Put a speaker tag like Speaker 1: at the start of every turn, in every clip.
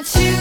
Speaker 1: choo choo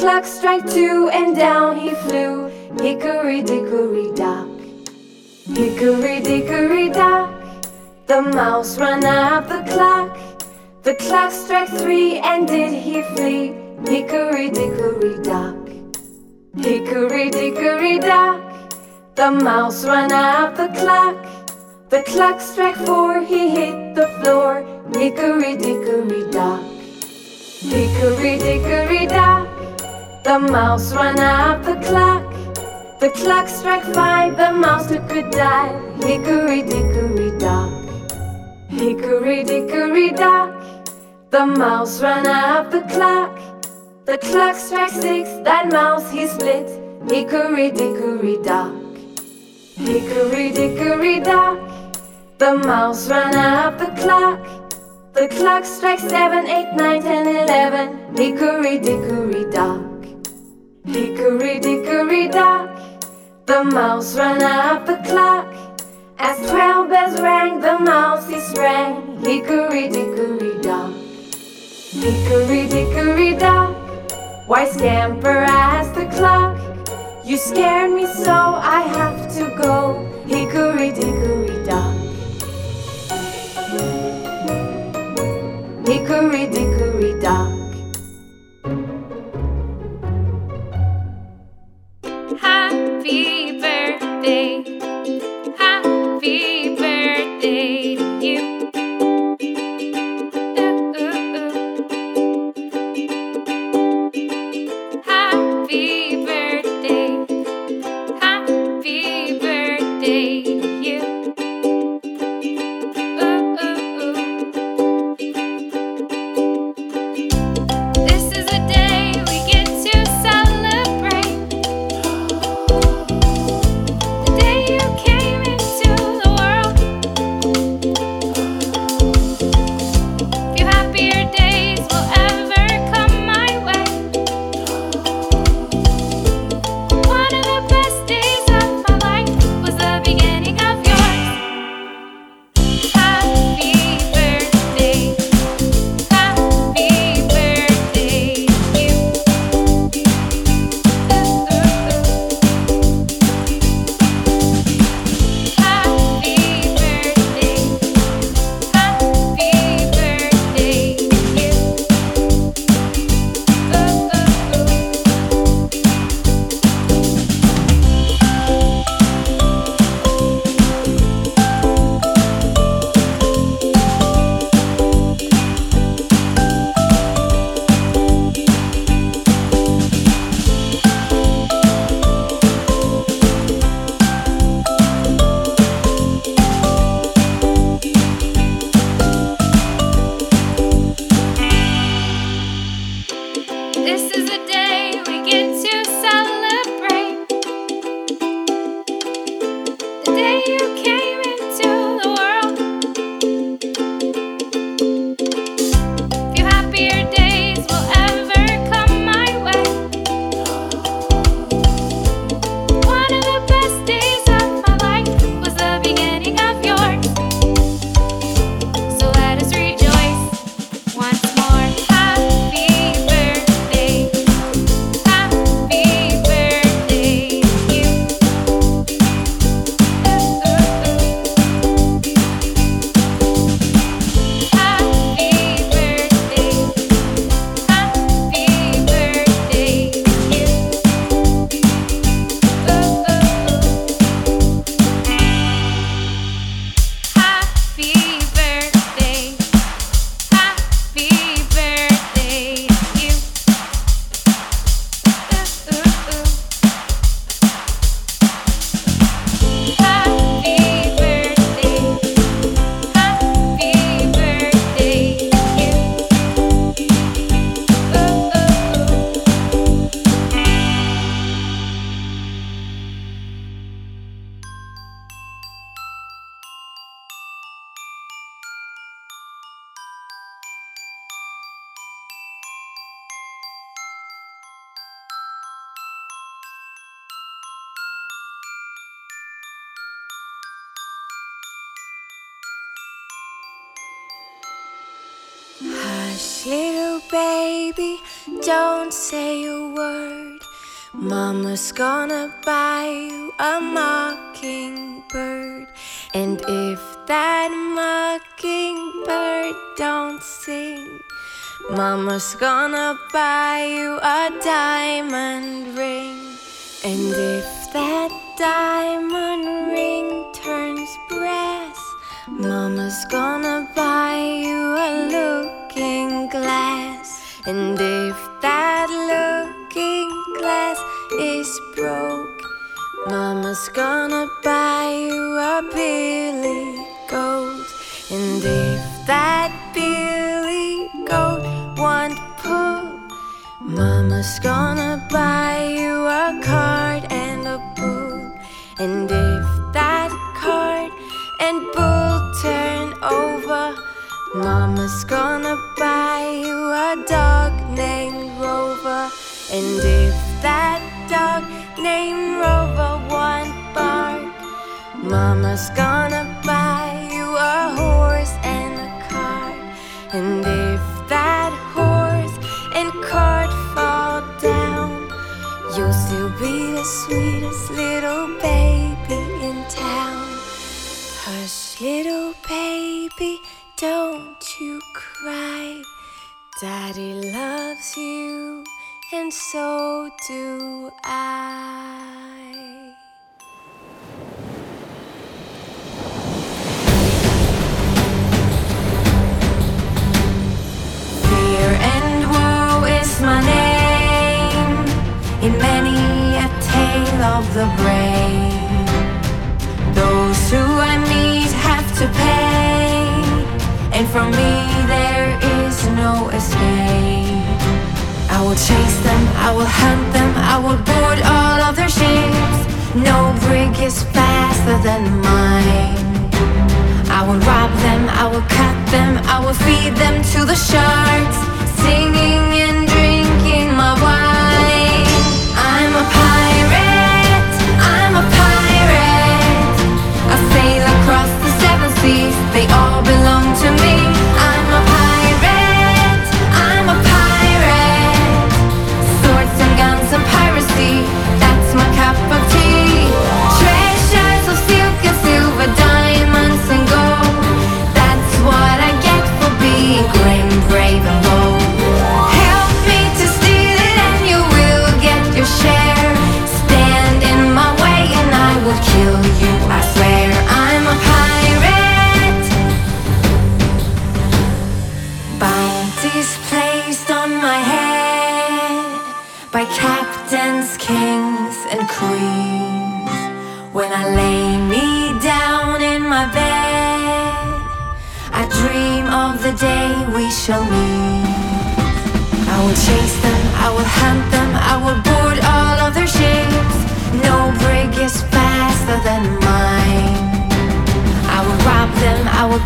Speaker 1: Clock struck two and down he flew. Hickory dickory dock. Hickory dickory dock, the mouse ran up the clock. The clock struck three and did he flee? Hickory dickory dock. Hickory dickory dock, the mouse ran up the clock. The clock struck four, he hit the floor. Hickory dickory dock. Hickory dickory the mouse ran up the clock. The clock struck five, the mouse took a dive. Hickory dickory dock. Hickory dickory dock, the mouse ran up the clock. The clock struck six, that mouse he split. Hickory dickory dock. Hickory dickory dock, the mouse ran up the clock. The clock struck seven, eight, nine, ten, eleven. Hickory dickory dock. Hickory dickory dock, the mouse ran up the clock. As twelve bells rang, the mouse he sprang. Hickory dickory dock. Hickory dickory dock, why scamper as the clock? You scared me so I have to go. Hickory dickory dock. Hickory dickory dock.
Speaker 2: Happy birthday. Happy birthday
Speaker 1: don't say a word. Mama's gonna buy you a mockingbird. And if that mockingbird don't sing, Mama's gonna buy you a diamond ring. And if that diamond ring turns brass, Mama's gonna buy you a looking glass. And if that looking glass is broke, Mama's gonna buy you a billy goat. And if that billy goat won't pull, Mama's gonna buy you a card and a bull. And if that card and bull turn over, Mama's gonna buy you a dog. And if that dog named Rover won't bark, Mama's gonna buy you a horse and a cart. And if that horse and cart fall down, you'll still be the sweetest little baby in town. Hush, little baby, don't you cry. Daddy loves you, and so do I. Fear and woe is my name in many a tale of the brain. Those who I meet have to pay, and from me there is no escape. I will chase them, I will hunt them, I will board all of their ships. No brig is faster than mine. I will rob them, I will cut them, I will feed them to the sharks, singing and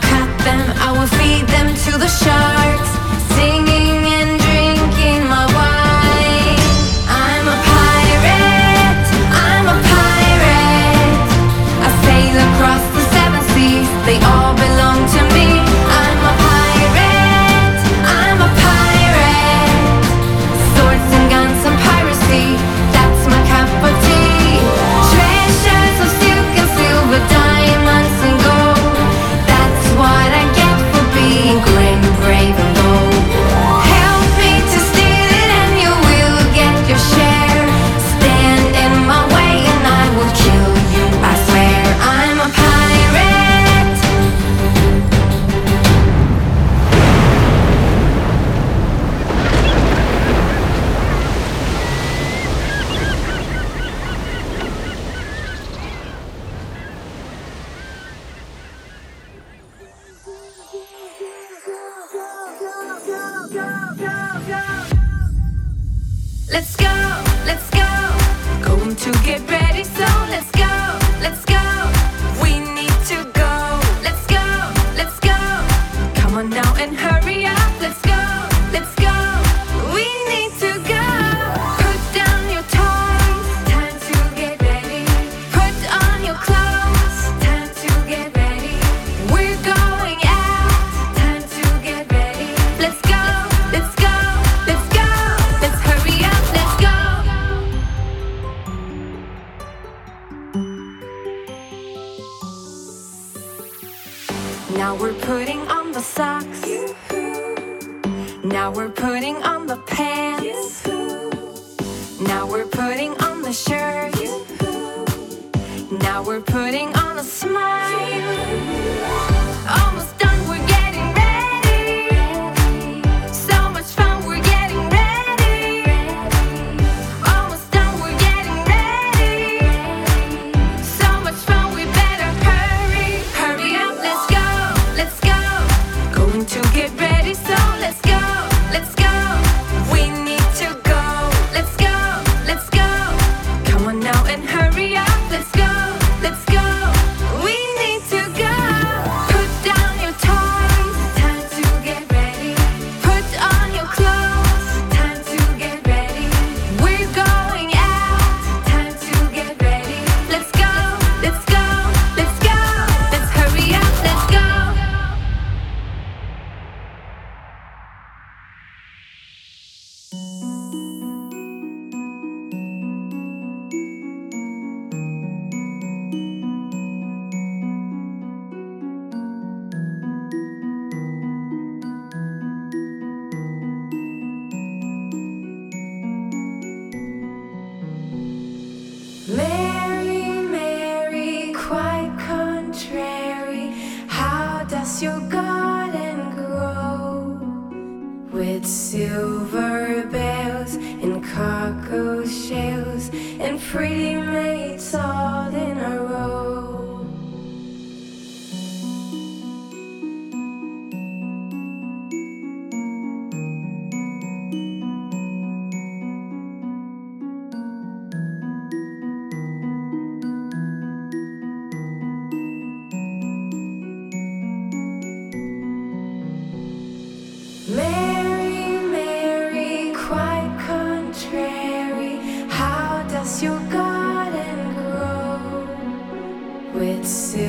Speaker 1: cut them, I will feed them to the sharks,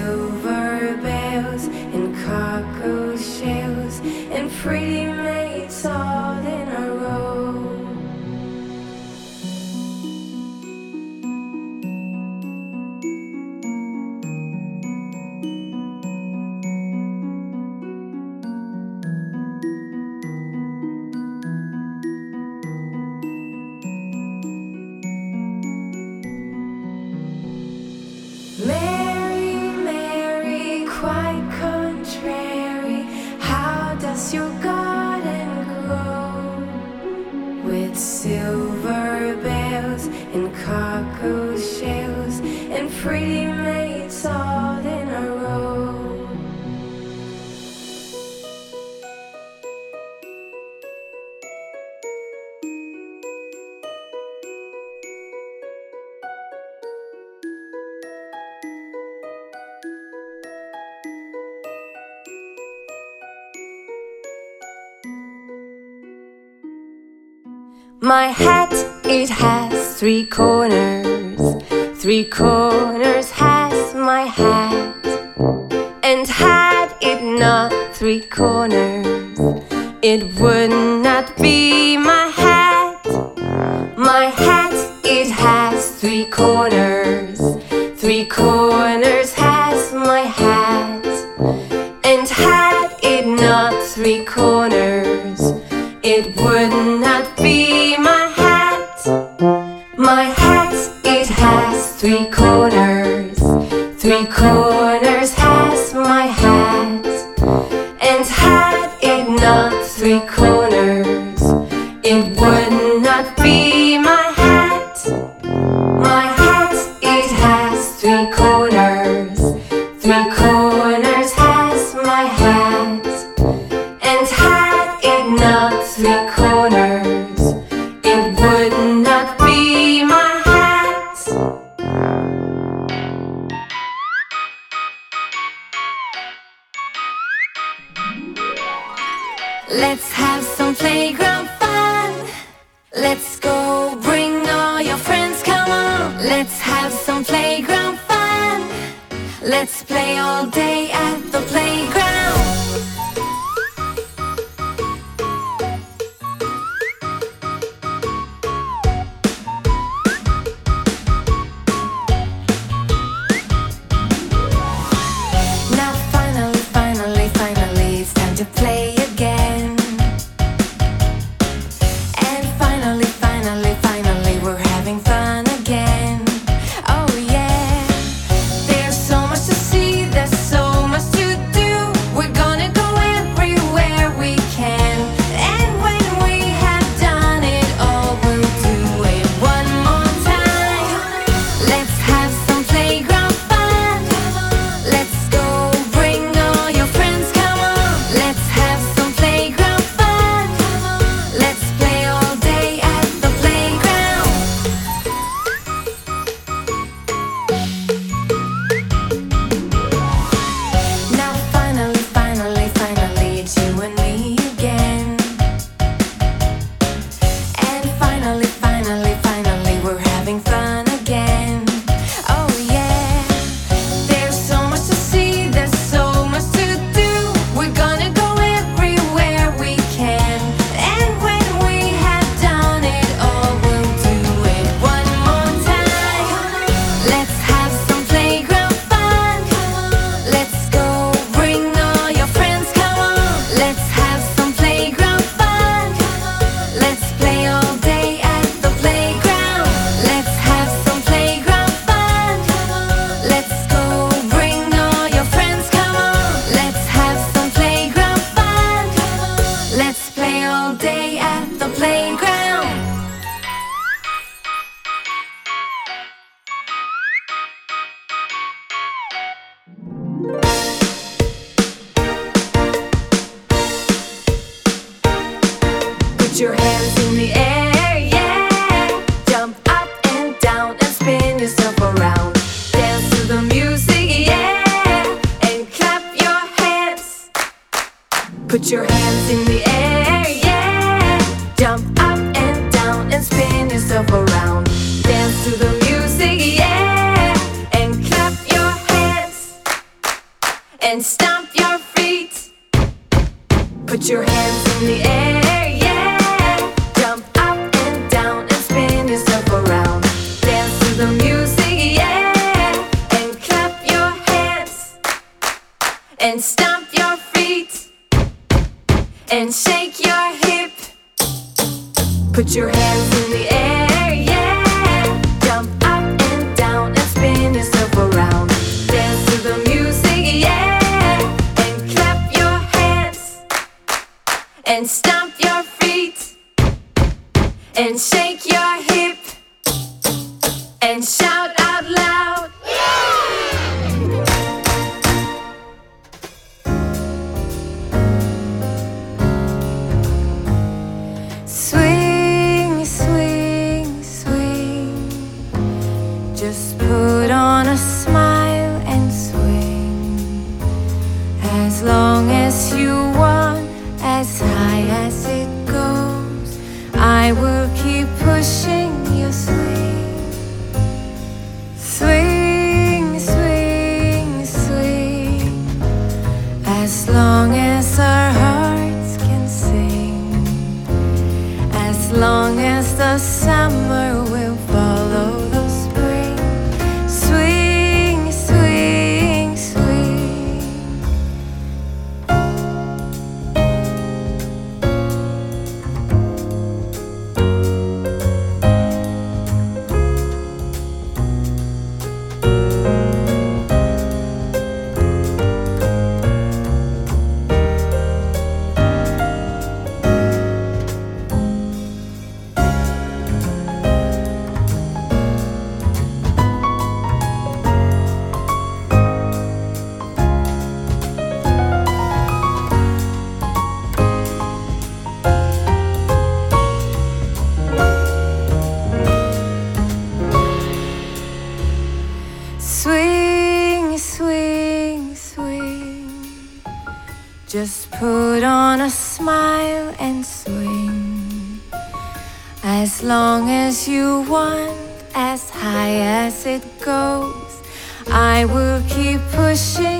Speaker 1: you three corners. Three corners has my hat, and had it not three corners, it would not be my hat. My hat, it has three corners. Three corners. and stomp your feet and shake your hip. Put your hands in the air, yeah. Jump up and down and spin yourself around. Dance to the music, yeah. And clap your hands and stomp. As long as you want, as high as it goes, I will keep pushing.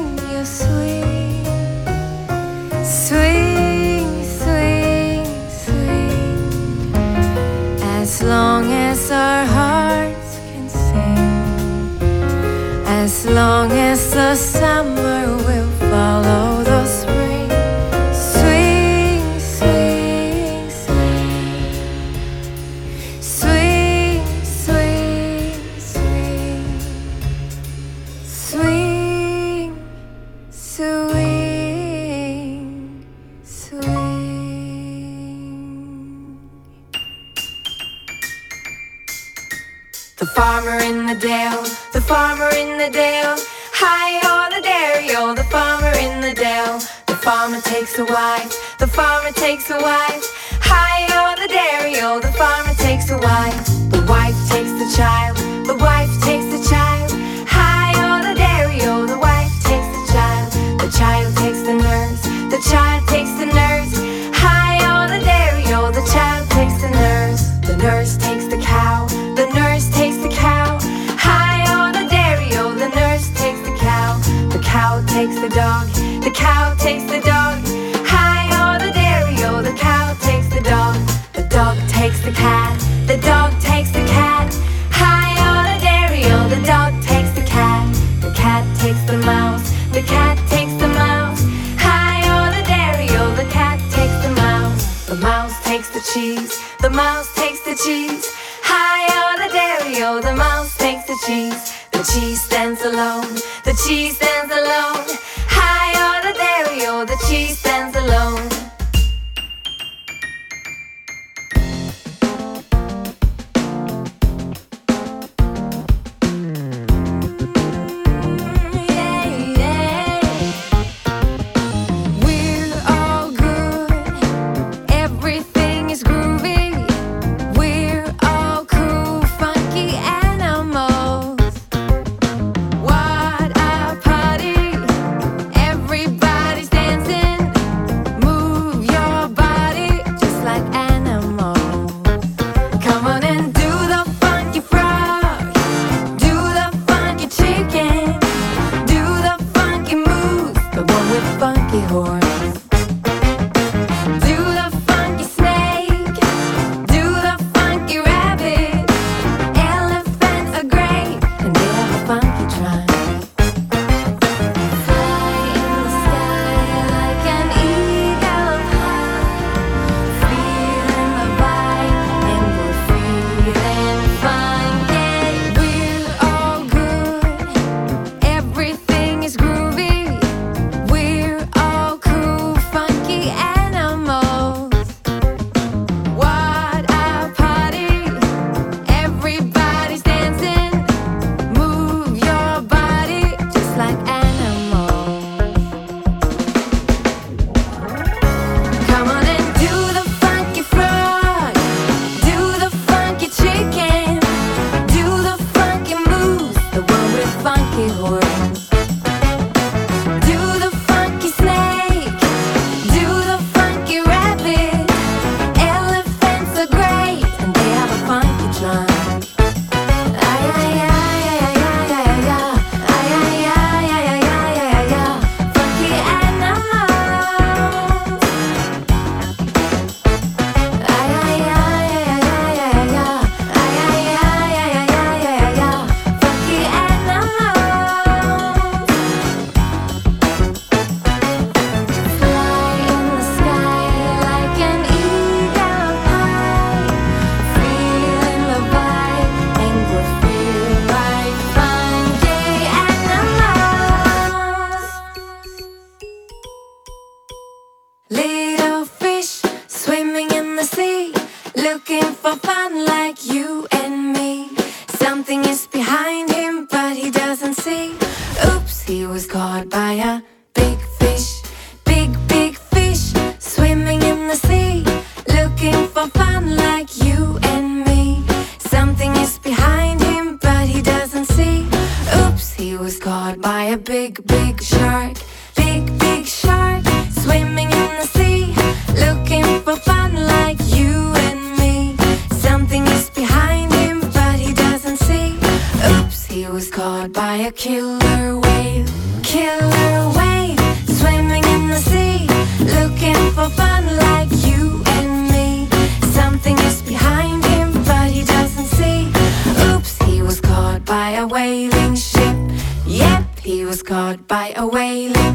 Speaker 1: farmer in the dale, the farmer in the dale. Hi on the dairy, oh, the farmer in the dale. The farmer takes a wife, the farmer takes a wife. Hi on the dairy, oh, the farmer takes a wife. The wife takes the child. The cheese stands alone. High on the dairy, oh, the cheese stands alone. Looking for fun like you and me. Something is behind him, but he doesn't see. Oops, he was caught by a big fish. Big, big fish swimming in the sea. by a.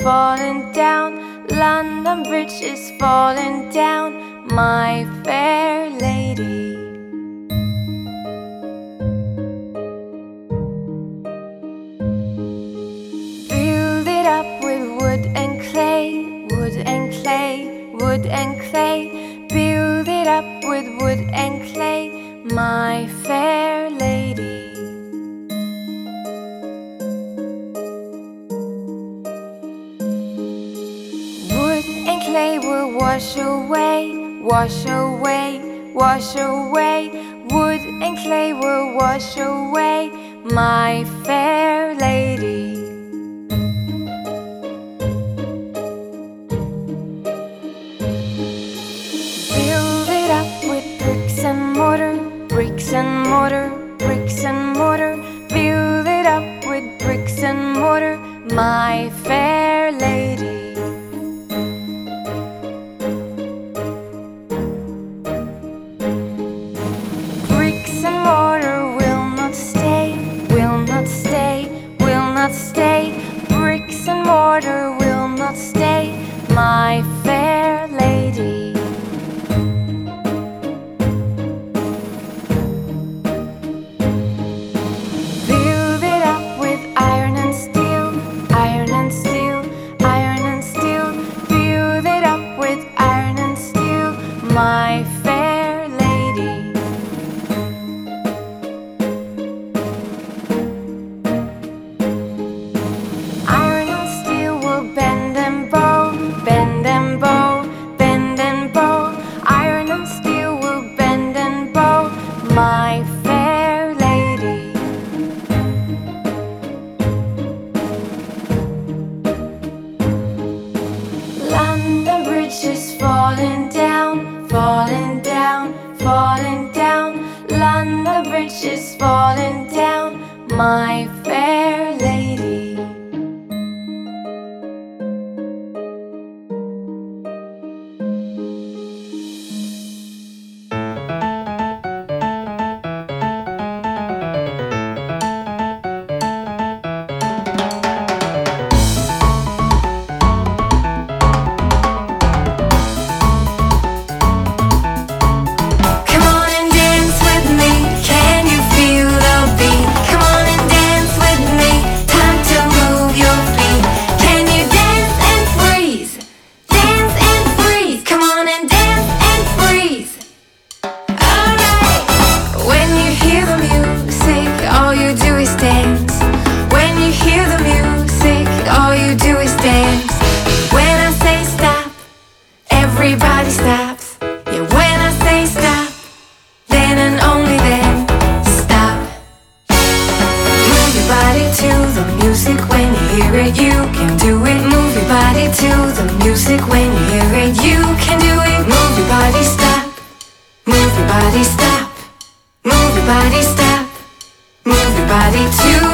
Speaker 1: falling down, London Bridge is falling down, my fair lady. Build it up with wood and clay, wood and clay, wood and clay. Build it up with wood and clay, my fair they would wash away, wash away, wash away. Wood and clay will wash away, my fair lady. my body to